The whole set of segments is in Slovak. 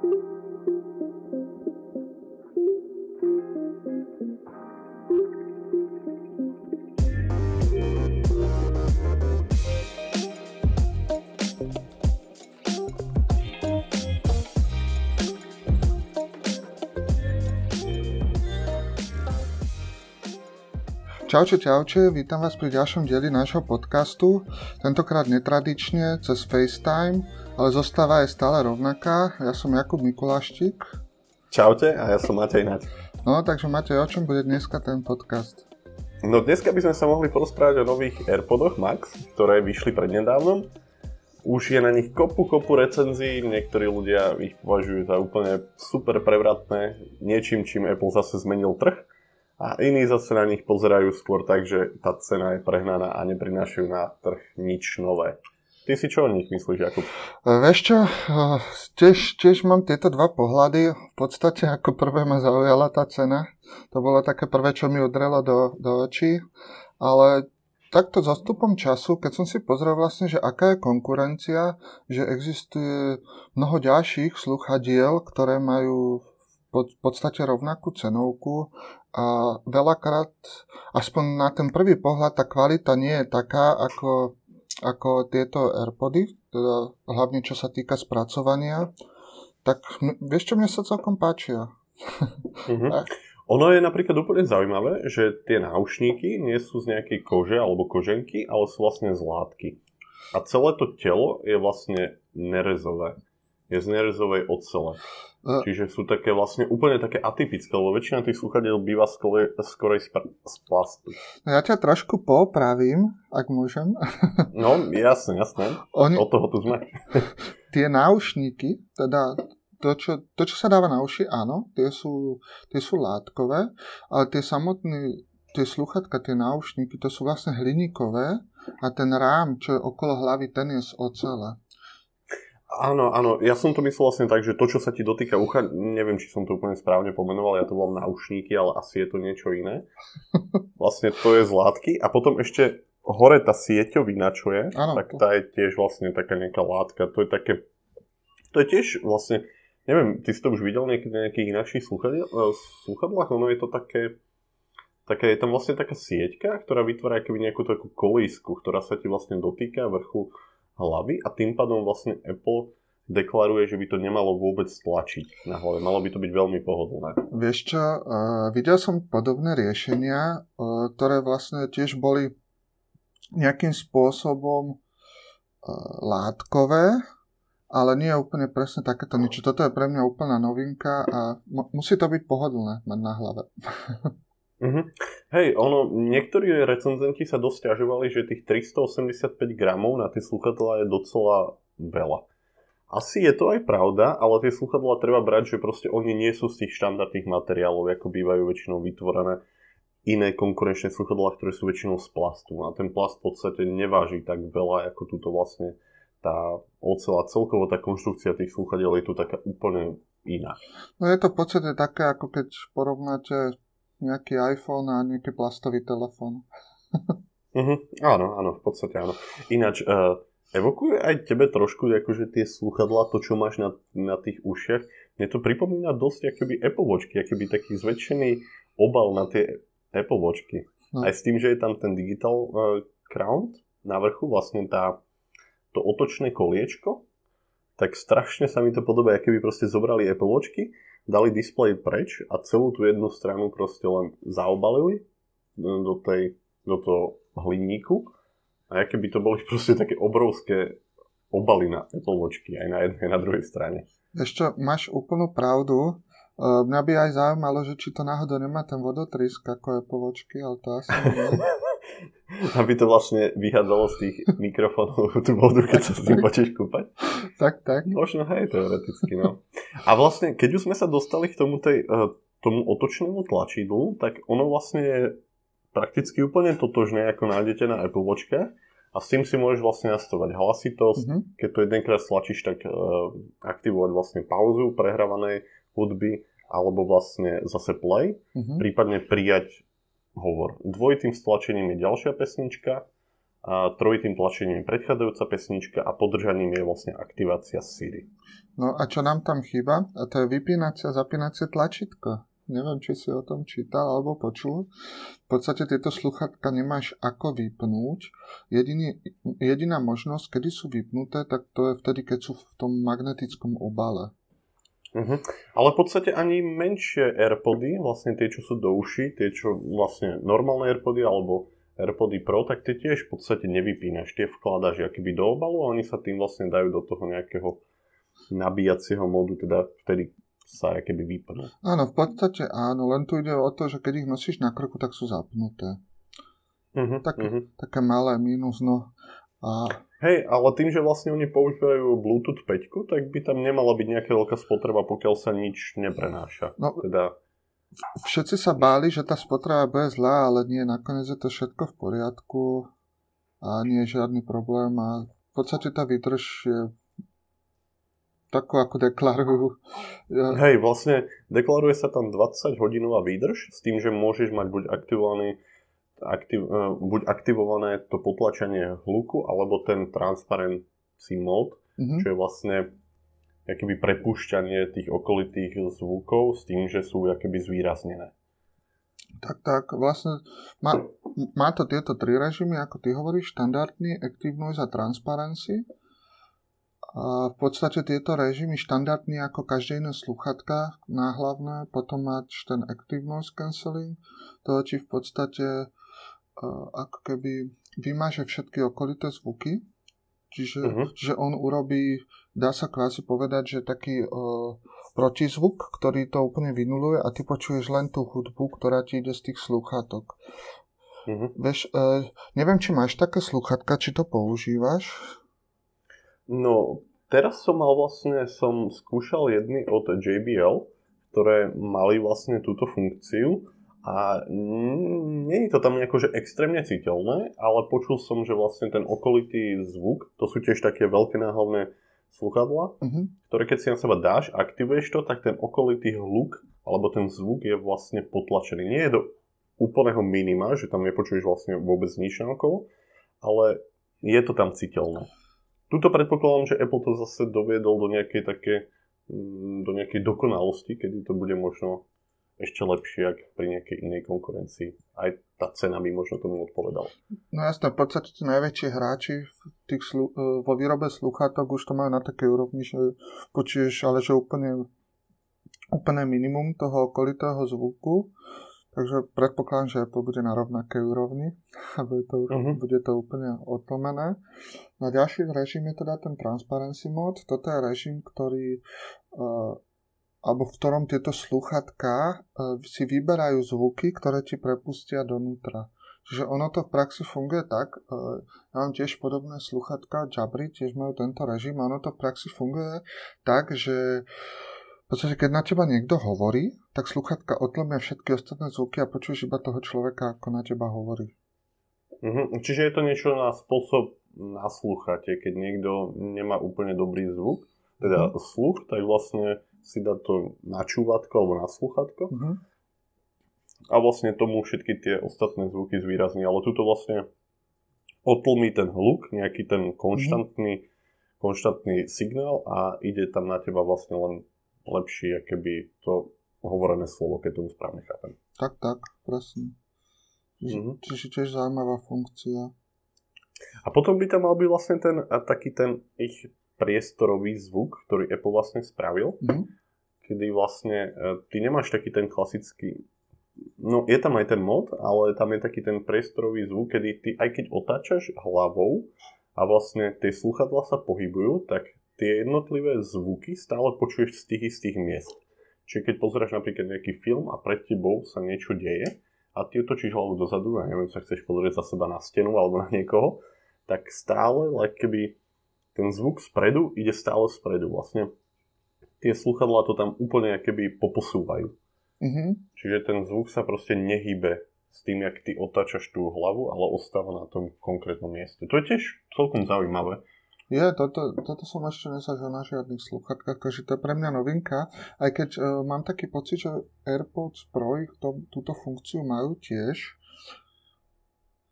Čauče, čauče, vítam vás pri ďalšom dieli nášho podcastu, tentokrát netradične, cez FaceTime, ale zostáva aj stále rovnaká. Ja som Jakub Mikuláštik. Čaute a ja som Matej Naď. No, takže Matej, o čom bude dneska ten podcast? No dneska by sme sa mohli porozprávať o nových AirPodoch Max, ktoré vyšli prednedávnom. Už je na nich kopu, kopu recenzií, niektorí ľudia ich považujú za úplne super prevratné, niečím, čím Apple zase zmenil trh a iní zase na nich pozerajú skôr tak, že tá cena je prehnaná a neprinášajú na trh nič nové. Ty si čo o nich myslíš, Jakub? E, vieš čo, e, tiež, tiež mám tieto dva pohľady. V podstate ako prvé ma zaujala tá cena. To bolo také prvé, čo mi udrelo do, do očí. Ale takto zastupom času, keď som si pozrel vlastne, že aká je konkurencia, že existuje mnoho ďalších sluchadiel, ktoré majú v podstate rovnakú cenovku a veľakrát, aspoň na ten prvý pohľad, tá kvalita nie je taká ako, ako tieto AirPody, teda hlavne čo sa týka spracovania. Tak vieš čo, mne sa celkom páčia. Mm-hmm. Ono je napríklad úplne zaujímavé, že tie náušníky nie sú z nejakej kože alebo koženky, ale sú vlastne z látky. A celé to telo je vlastne nerezové. Je z nerezovej ocele. Čiže sú také vlastne úplne také atypické, lebo väčšina tých sluchadiel býva skorej, skorej z, z plastu. No ja ťa trošku popravím, ak môžem. No, jasne, jasne. Oni, Od toho tu sme. tie náušníky, teda to čo, to, čo sa dáva na uši, áno, tie sú, tie sú látkové, ale tie samotné, tie sluchatka, tie náušníky, to sú vlastne hliníkové a ten rám, čo je okolo hlavy, ten je z ocele. Áno, áno, ja som to myslel vlastne tak, že to, čo sa ti dotýka ucha, neviem, či som to úplne správne pomenoval, ja to volám náušníky, ale asi je to niečo iné. Vlastne to je z látky a potom ešte hore tá sieťovina, čo je, áno, tak tá je tiež vlastne taká nejaká látka, to je také, to je tiež vlastne, neviem, ty si to už videl niekedy na nejakých inakších sluchadlách, ono je to také, také, je tam vlastne taká sieťka, ktorá vytvára akoby nejakú takú kolísku, ktorá sa ti vlastne dotýka vrchu hlavy a tým pádom vlastne Apple deklaruje, že by to nemalo vôbec stlačiť na hlave. Malo by to byť veľmi pohodlné. Vieš čo, uh, videl som podobné riešenia, uh, ktoré vlastne tiež boli nejakým spôsobom uh, látkové, ale nie je úplne presne takéto niečo. Toto je pre mňa úplná novinka a musí to byť pohodlné mať na hlave. Mm-hmm. Hej, ono, niektorí recenzenti sa dosť ťažovali, že tých 385 gramov na tie sluchadlá je docela veľa. Asi je to aj pravda, ale tie sluchadlá treba brať, že proste oni nie sú z tých štandardných materiálov, ako bývajú väčšinou vytvorené iné konkurenčné sluchadlá, ktoré sú väčšinou z plastu. A ten plast v podstate neváži tak veľa, ako túto vlastne tá ocela, celkovo tá konštrukcia tých sluchadiel je tu taká úplne iná. No je to v podstate také, ako keď porovnáte nejaký iPhone a nejaký plastový telefón. uh-huh. Áno, áno, v podstate áno. Ináč, uh, evokuje aj tebe trošku akože tie sluchadlá, to čo máš na, na tých ušiach. Mne to pripomína dosť akoby Apple Watchky, akoby taký zväčšený obal na tie Apple Watchky. No. Aj s tým, že je tam ten digital uh, crown na vrchu, vlastne tá, to otočné koliečko, tak strašne sa mi to podobá, aké by proste zobrali Apple Watchky dali displej preč a celú tú jednu stranu proste len zaobalili do, tej, do toho hliníku a aké by to boli proste také obrovské obaly na Apple Watchky aj na jednej, aj na druhej strane. Ešte máš úplnú pravdu. E, mňa by aj zaujímalo, že či to náhodou nemá ten vodotrisk ako Apple Watchky, ale to asi nie. aby to vlastne vyhádzalo z tých mikrofónov tú vodu, keď sa s tým počíš kúpať. Tak, tak. Možno hej, teoreticky, no. A vlastne, keď už sme sa dostali k tomu, tej, eh, tomu otočnému tlačidlu, tak ono vlastne je prakticky úplne totožné, ako nájdete na Apple Watchke. A s tým si môžeš vlastne nastavovať hlasitosť. Mm-hmm. Keď to jedenkrát stlačíš, tak uh, aktivovať vlastne pauzu prehrávanej hudby alebo vlastne zase play, mm-hmm. prípadne prijať hovor. Dvojitým stlačením je ďalšia pesnička a trojitým tlačením predchádzajúca pesnička a podržaním je vlastne aktivácia Siri. No a čo nám tam chýba? A to je vypínacie a zapínacie tlačítko. Neviem, či si o tom čítal alebo počul. V podstate tieto sluchatka nemáš ako vypnúť. Jediný, jediná možnosť, kedy sú vypnuté, tak to je vtedy, keď sú v tom magnetickom obale. Uh-huh. Ale v podstate ani menšie AirPody, vlastne tie, čo sú do uši, tie, čo vlastne normálne AirPody alebo AirPody Pro, tak tie tiež v podstate nevypínaš, tie vkladáš akoby do obalu a oni sa tým vlastne dajú do toho nejakého nabíjacieho módu, teda vtedy sa keby vypnú. Áno, v podstate áno, len tu ide o to, že keď ich nosíš na krku, tak sú zapnuté. Uh-huh, tak, uh-huh. Také malé mínus, no. A... Hej, ale tým, že vlastne oni používajú Bluetooth 5, tak by tam nemala byť nejaká veľká spotreba, pokiaľ sa nič neprenáša. No, teda... Všetci sa báli, že tá spotreba bude zlá, ale nie, nakoniec je to všetko v poriadku a nie je žiadny problém a v podstate tá výdrž je takú, ako deklarujú. Hej, vlastne deklaruje sa tam 20 hodinová výdrž s tým, že môžeš mať buď aktivovaný aktiv, uh, buď aktivované to potlačenie hluku, alebo ten transparency mode, mm-hmm. čo je vlastne akoby prepušťanie tých okolitých zvukov s tým, že sú akoby zvýraznené. Tak, tak, vlastne má, má to tieto tri režimy, ako ty hovoríš, štandardný, Active Noise a Transparency. A v podstate tieto režimy štandardný ako každé iné sluchatka náhlavné, potom máš ten Active Noise Cancelling, to ti v podstate ako keby vymáže všetky okolité zvuky, čiže uh-huh. že on urobí, dá sa kvázi povedať, že taký uh, protizvuk, ktorý to úplne vynuluje a ty počuješ len tú hudbu, ktorá ti ide z tých sluchatok. Uh-huh. Veš, uh, neviem, či máš také sluchatka, či to používaš? No, teraz som mal vlastne, som skúšal jedny od JBL, ktoré mali vlastne túto funkciu a nie je to tam nejako, že extrémne citeľné, ale počul som, že vlastne ten okolitý zvuk, to sú tiež také veľké náhlavné sluchadla, uh-huh. ktoré keď si na seba dáš, aktivuješ to, tak ten okolitý hluk alebo ten zvuk je vlastne potlačený. Nie je do úplného minima, že tam nepočuješ vlastne vôbec nič na okolo, ale je to tam citeľné. Tuto predpokladám, že Apple to zase doviedol do nejakej také mm, do nejakej dokonalosti, kedy to bude možno ešte lepšie, ako pri nejakej inej konkurencii. Aj tá cena by možno tomu odpovedala. No jasné, v podstate tí najväčší hráči v tých slu- e, vo výrobe sluchátok už to majú na takej úrovni, že počuješ ale že úplne, úplne minimum toho okolitého zvuku Takže predpokladám, že to bude na rovnakej úrovni a bude to, uh-huh. bude to úplne otlmené. Na ďalší režim je teda ten Transparency mod. Toto je režim, ktorý uh, alebo v ktorom tieto sluchatka uh, si vyberajú zvuky, ktoré ti prepustia donútra. Čiže ono to v praxi funguje tak, uh, ja mám tiež podobné sluchatka, Jabri tiež majú tento režim, ono to v praxi funguje tak, že uh, podstate, keď na teba niekto hovorí, tak sluchatka otlmia všetky ostatné zvuky a počuješ iba toho človeka, ako na teba hovorí. Mhm. Čiže je to niečo na spôsob naslúchate, keď niekto nemá úplne dobrý zvuk, teda mhm. sluch, tak vlastne si dá to na čúvatko alebo na sluchatko mhm. a vlastne tomu všetky tie ostatné zvuky zvýrazní, ale tuto vlastne otlmí ten hluk, nejaký ten konštantný, mhm. konštantný signál a ide tam na teba vlastne len lepšie, keby to hovorené slovo, keď tomu správne chápem. Tak, tak, presne. Čiže, mm-hmm. čiže tiež zaujímavá funkcia. A potom by tam mal byť vlastne ten, taký ten ich priestorový zvuk, ktorý Apple vlastne spravil, mm-hmm. kedy vlastne e, ty nemáš taký ten klasický no je tam aj ten mod, ale tam je taký ten priestorový zvuk, kedy ty aj keď otáčaš hlavou a vlastne tie sluchadla sa pohybujú, tak tie jednotlivé zvuky stále počuješ z tých istých miest. Čiže keď pozrieš napríklad nejaký film a pred tebou sa niečo deje a ty otočíš hlavu dozadu, ja neviem, sa chceš pozrieť za seba na stenu alebo na niekoho, tak stále, like keby ten zvuk spredu ide stále spredu. Vlastne tie sluchadlá to tam úplne keby poposúvajú. Mm-hmm. Čiže ten zvuk sa proste nehybe s tým, jak ty otáčaš tú hlavu, ale ostáva na tom konkrétnom mieste. To je tiež celkom zaujímavé. Je, toto, toto som ešte nezažil na žiadnych sluchatkách, takže to je pre mňa novinka. Aj keď uh, mám taký pocit, že AirPods Pro ich to, túto funkciu majú tiež.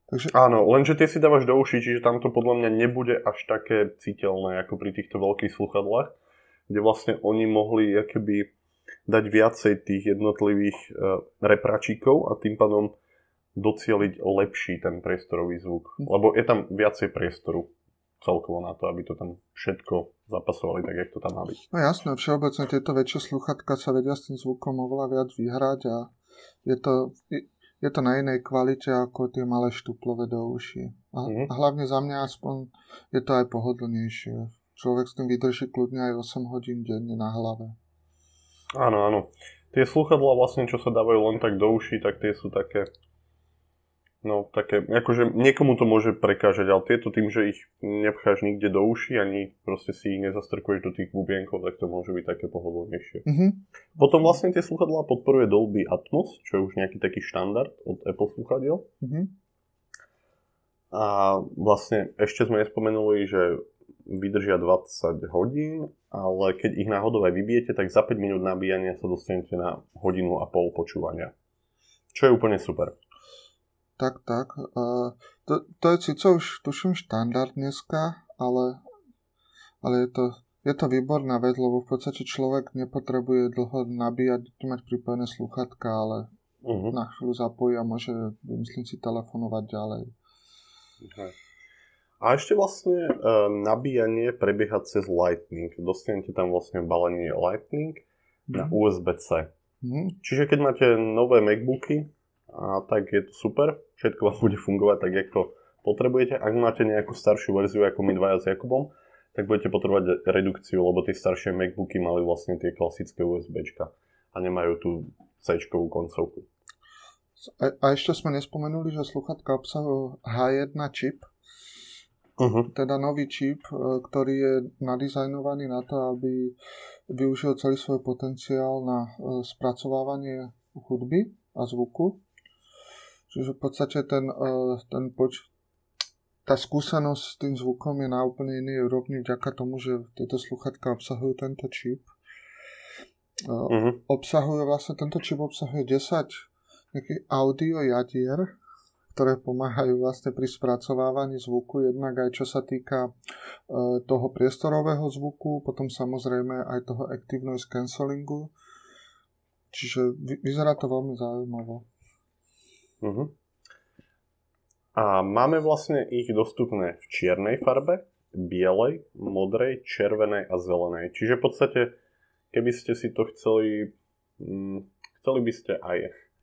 Takže... Áno, lenže tie si dávaš do uší, čiže tam to podľa mňa nebude až také citeľné ako pri týchto veľkých sluchadlách, kde vlastne oni mohli akoby dať viacej tých jednotlivých uh, repračíkov a tým pádom docieliť lepší ten priestorový zvuk. Lebo je tam viacej priestoru celkovo na to, aby to tam všetko zapasovali tak, jak to tam má byť. No jasné, všeobecne tieto väčšie sluchatka sa vedia s tým zvukom oveľa viac vyhrať a je to, je to na inej kvalite ako tie malé štuplové do uši. A, mm-hmm. a hlavne za mňa aspoň je to aj pohodlnejšie. Človek s tým vydrží kľudne aj 8 hodín denne na hlave. Áno, áno. Tie sluchadlá vlastne, čo sa dávajú len tak do uší, tak tie sú také No, také, akože niekomu to môže prekážať, ale tieto tým, že ich nepcháš nikde do uší, ani proste si ich nezastrkuješ do tých bubienkov, tak to môže byť také pohodlnejšie. Mm-hmm. Potom vlastne tie sluchadlá podporuje Dolby Atmos, čo je už nejaký taký štandard od Apple sluchadiel. Mm-hmm. A vlastne ešte sme nespomenuli, že vydržia 20 hodín, ale keď ich náhodou aj vybijete, tak za 5 minút nabíjania sa dostanete na hodinu a pol počúvania. Čo je úplne super. Tak, tak. To, to je síce už tuším štandard dneska, ale, ale je to, je to výborná vec, lebo v podstate človek nepotrebuje dlho nabíjať, mať pripojené sluchatka, ale uh-huh. na chvíľu zapojí a môže, myslím si, telefonovať ďalej. Okay. A ešte vlastne uh, nabíjanie prebieha cez Lightning. Dostanete tam vlastne balenie Lightning uh-huh. na mhm. USB-C. Uh-huh. Čiže keď máte nové MacBooky, a tak je to super, všetko vám bude fungovať tak, ako potrebujete. Ak máte nejakú staršiu verziu ako my dvaja s Jakubom, tak budete potrebovať redukciu, lebo tie staršie MacBooky mali vlastne tie klasické USBčka a nemajú tú C koncovku. A, a ešte sme nespomenuli, že sluchatka obsahujú H1 čip, uh-huh. teda nový čip, e, ktorý je nadizajnovaný na to, aby využil celý svoj potenciál na e, spracovávanie hudby a zvuku. Čiže v podstate ten, uh, ten poč- tá skúsenosť s tým zvukom je na úplne inej úrovni vďaka tomu, že tieto sluchatka obsahujú tento čip. Uh, uh-huh. Obsahuje vlastne, tento čip obsahuje 10 nejakých audio jadier, ktoré pomáhajú vlastne pri spracovávaní zvuku, jednak aj čo sa týka uh, toho priestorového zvuku, potom samozrejme aj toho active noise cancellingu. Čiže vy, vyzerá to veľmi zaujímavé. Uh-huh. A máme vlastne ich dostupné v čiernej farbe, bielej, modrej, červenej a zelenej. Čiže v podstate, keby ste si to chceli, hm, chceli by ste aj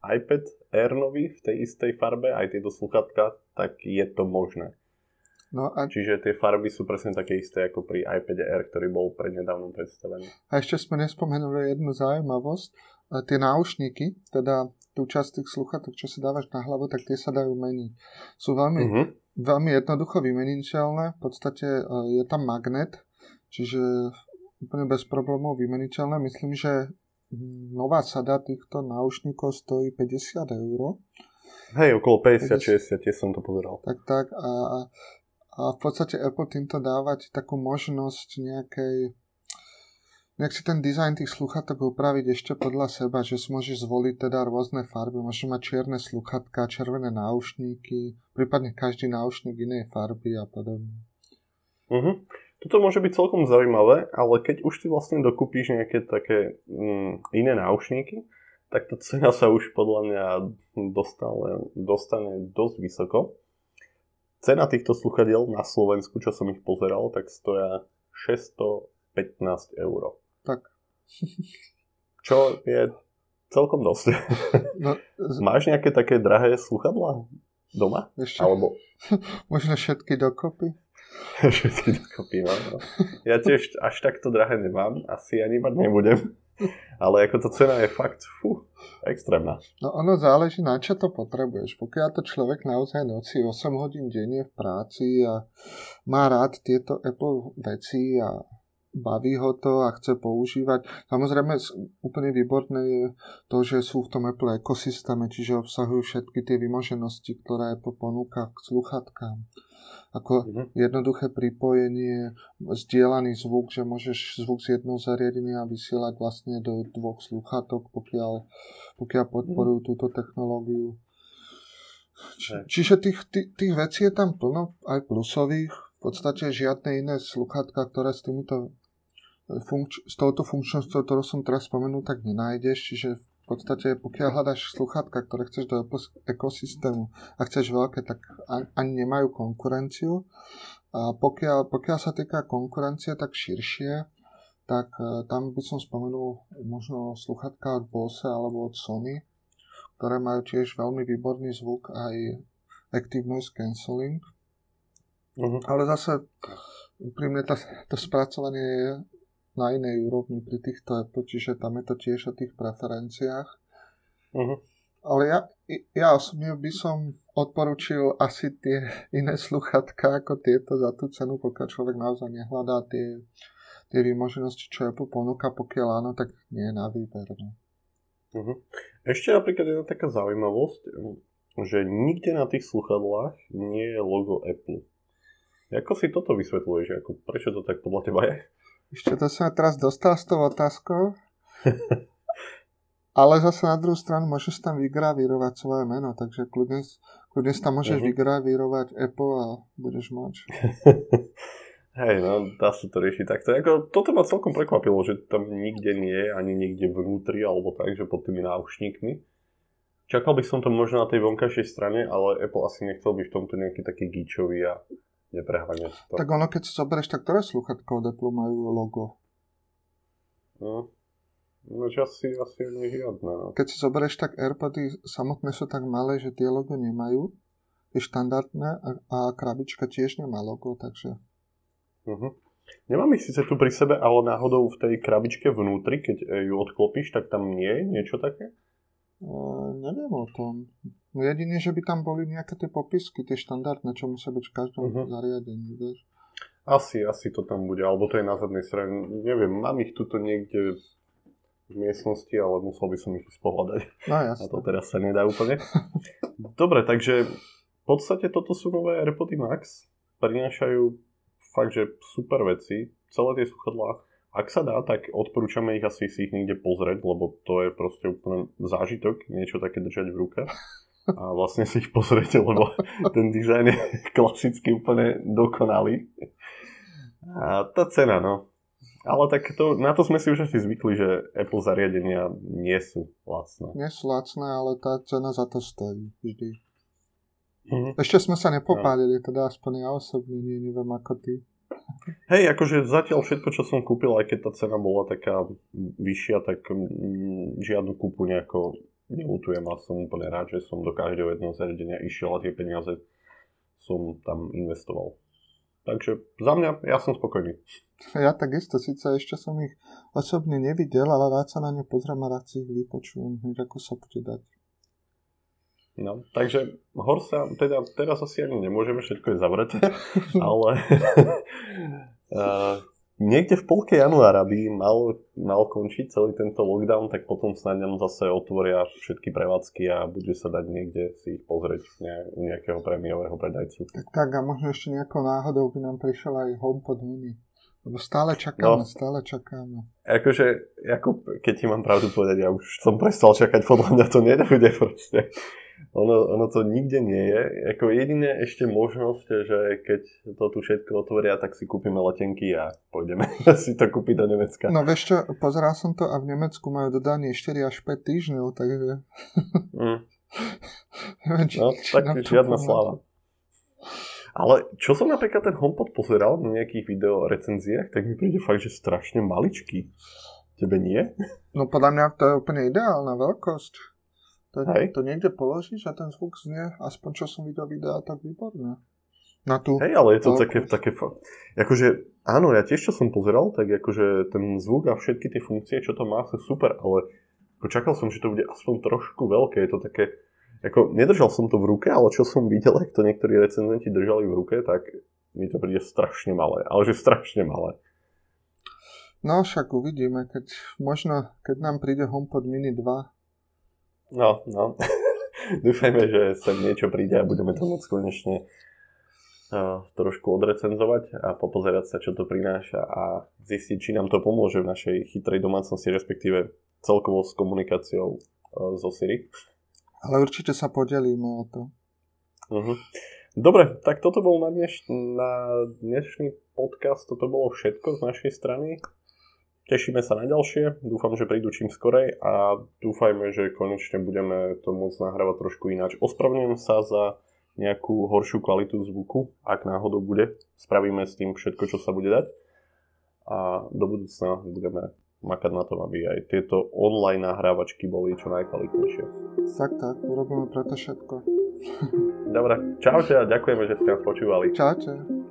iPad Air nový v tej istej farbe, aj tieto sluchatka, tak je to možné. No a... Čiže tie farby sú presne také isté ako pri iPad Air, ktorý bol prednedávnom predstavený. A ešte sme nespomenuli jednu zaujímavosť. Tie náušníky, teda tú časť tých sluchatok, čo si dávaš na hlavu, tak tie sa dajú meniť. Sú veľmi, uh-huh. veľmi jednoducho vymeniteľné. V podstate e, je tam magnet, čiže úplne bez problémov vymeniteľné. Myslím, že nová sada týchto náušníkov stojí 50 eur. Hej, okolo 50-60, tie som to pozeral. Tak, tak. A, a v podstate Apple týmto dávať takú možnosť nejakej nejak si ten dizajn tých sluchatok upraviť ešte podľa seba, že si môžeš zvoliť teda rôzne farby, môžeš mať čierne sluchatka, červené náušníky, prípadne každý náušník inej farby a podobne. Uh-huh. Toto môže byť celkom zaujímavé, ale keď už si vlastne dokúpíš nejaké také mm, iné náušníky, tak tá cena sa už podľa mňa dostane, dostane dosť vysoko. Cena týchto sluchadiel na Slovensku, čo som ich pozeral, tak stoja 615 eur. Tak. Čo je celkom dosť. No, z... Máš nejaké také drahé sluchadlá doma? Ešte, Alebo... Možno všetky dokopy? všetky dokopy, no, no. Ja tiež až takto drahé nemám, asi ani mať nebudem. Ale ako to cena je fakt fú, extrémna. No ono záleží na čo to potrebuješ. Pokiaľ to človek naozaj noci 8 hodín denne v práci a má rád tieto Apple veci a baví ho to a chce používať. Samozrejme úplne výborné je to, že sú v tom Apple ekosystéme, čiže obsahujú všetky tie vymoženosti, ktoré Apple ponúka k sluchatkám. Ako mm-hmm. jednoduché pripojenie, zdieľaný zvuk, že môžeš zvuk z jedného zariadenia vysielať vlastne do dvoch sluchatok, pokiaľ, pokiaľ podporujú mm-hmm. túto technológiu. Či, čiže tých, tých, tých vecí je tam plno, aj plusových. V podstate žiadne iné sluchatka, ktoré s týmito funkč- s touto funkčnosťou, ktorú som teraz spomenul, tak nenájdeš. Čiže v podstate, pokiaľ hľadáš sluchatka, ktoré chceš do ekosystému a chceš veľké, tak ani nemajú konkurenciu. A pokiaľ, pokiaľ sa týka konkurencie, tak širšie, tak e, tam by som spomenul možno sluchatka od Bose alebo od Sony, ktoré majú tiež veľmi výborný zvuk aj Active Noise Cancelling. Uh-huh. Ale zase pri mne to spracovanie je na inej úrovni pri týchto Apple, čiže tam je to tiež o tých preferenciách. Uh-huh. Ale ja, ja osobne by som odporučil asi tie iné sluchatka ako tieto za tú cenu, pokiaľ človek naozaj nehľadá tie tie výmoženosti, čo Apple ponúka, pokiaľ áno, tak nie je na výber. No. Uh-huh. Ešte napríklad jedna taká zaujímavosť, že nikde na tých sluchadlách nie je logo Apple. Ako si toto vysvetľuješ? Ako, prečo to tak podľa teba je? Ešte to som teraz dostal s tou otázkou. Ale zase na druhú stranu môžeš tam vygravírovať svoje meno, takže kľudne, kľudne tam môžeš uh-huh. vygravírovať Apple a budeš mať. Hej, no, dá sa to riešiť takto. Ako, toto ma celkom prekvapilo, že tam nikde nie je, ani niekde vnútri, alebo tak, že pod tými náušníkmi. Čakal by som to možno na tej vonkajšej strane, ale Apple asi nechcel byť v tomto nejaký taký gíčový a nepreháňať to. Tak ono, keď si zoberieš, tak ktoré sluchatko od Apple majú logo? No, no asi, asi žiadne. No. Keď si zoberieš, tak AirPody samotné sú tak malé, že tie logo nemajú. Je štandardné a, a krabička tiež nemá logo, takže... Uh-huh. Nemám ich síce tu pri sebe, ale náhodou v tej krabičke vnútri, keď ju odklopíš, tak tam nie je niečo také? Uh, neviem o tom. Jedine, že by tam boli nejaké tie popisky, tie štandardné, čo musia byť v každom uh-huh. zariadení, vieš. Asi, asi to tam bude, alebo to je na zadnej strane. Neviem, mám ich tuto niekde v miestnosti, ale musel by som ich spohľadať. No jasne. A to teraz sa nedá úplne. Dobre, takže v podstate toto sú nové AirPody Max. Prinášajú fakt, že super veci, celé tie sluchadlá. Ak sa dá, tak odporúčame ich asi si ich niekde pozrieť, lebo to je proste úplne zážitok, niečo také držať v ruke. A vlastne si ich pozrieť, lebo ten dizajn je klasicky úplne dokonalý. A tá cena, no. Ale tak to, na to sme si už asi zvykli, že Apple zariadenia nie sú lacné. Nie sú lacné, ale tá cena za to stojí vždy. Mm-hmm. Ešte sme sa nepopálili, teda aspoň ja osobne nie, neviem ako ty. Hej, akože zatiaľ všetko, čo som kúpil, aj keď tá cena bola taká vyššia, tak mm, žiadnu kúpu nejako nelutujem a som úplne rád, že som do každého jedného zariadenia išiel a tie peniaze som tam investoval. Takže za mňa, ja som spokojný. Ja takisto, síce ešte som ich osobne nevidel, ale rád sa na ne pozriem a rád si ich vypočujem, ako sa bude dať. No, takže Horsa, teda teraz asi ani nemôžeme, všetko je zavreté, ale uh, niekde v polke januára by mal, mal končiť celý tento lockdown, tak potom snáď nám zase otvoria všetky prevádzky a bude sa dať niekde si ich pozrieť u nejakého prémiového predajcu. Tak tak a možno ešte nejakou náhodou by nám prišiel aj HomePod mini. Lebo stále čakáme, no, stále čakáme. Akože, ako, keď ti mám pravdu povedať, ja už som prestal čakať, podľa mňa to nebude proste. Ono, ono to nikde nie je. Ako jediné ešte možnosť, že keď to tu všetko otvoria, tak si kúpime letenky a pôjdeme si to kúpiť do Nemecka. No vieš čo, pozeral som to a v Nemecku majú dodanie 4 až 5 týždňov, takže... Mm. Neviem, či, no, tak žiadna sláva. Ale čo som napríklad ten HomePod pozeral na nejakých video recenziách, tak mi príde fakt, že strašne maličký. Tebe nie? No podľa mňa to je úplne ideálna veľkosť. To, Hej. to niekde položíš a ten zvuk znie, aspoň čo som videl videa, tak výborné. Na tú Hej, ale je to také, také akože áno, ja tiež čo som pozeral, tak akože ten zvuk a všetky tie funkcie, čo to má, sú super, ale čakal som, že to bude aspoň trošku veľké, je to také, ako nedržal som to v ruke, ale čo som videl, ak to niektorí recenzenti držali v ruke, tak mi to príde strašne malé, ale že strašne malé. No však uvidíme, keď možno, keď nám príde HomePod Mini 2, No, no. Dúfajme, že sa niečo príde a budeme to môcť konečne uh, trošku odrecenzovať a popozerať sa, čo to prináša a zistiť, či nám to pomôže v našej chytrej domácnosti, respektíve celkovo s komunikáciou uh, so Siri. Ale určite sa podelíme o to. Uh-huh. Dobre, tak toto bol na, dneš- na dnešný podcast, toto bolo všetko z našej strany. Tešíme sa na ďalšie, dúfam, že prídu čím skorej a dúfajme, že konečne budeme to môcť nahrávať trošku ináč. Ospravňujem sa za nejakú horšiu kvalitu zvuku, ak náhodou bude. Spravíme s tým všetko, čo sa bude dať. A do budúcna budeme makať na tom, aby aj tieto online nahrávačky boli čo najkvalitnejšie. Tak, tak, urobíme preto všetko. Dobre, čaute a ďakujeme, že ste nás počúvali. Čaute.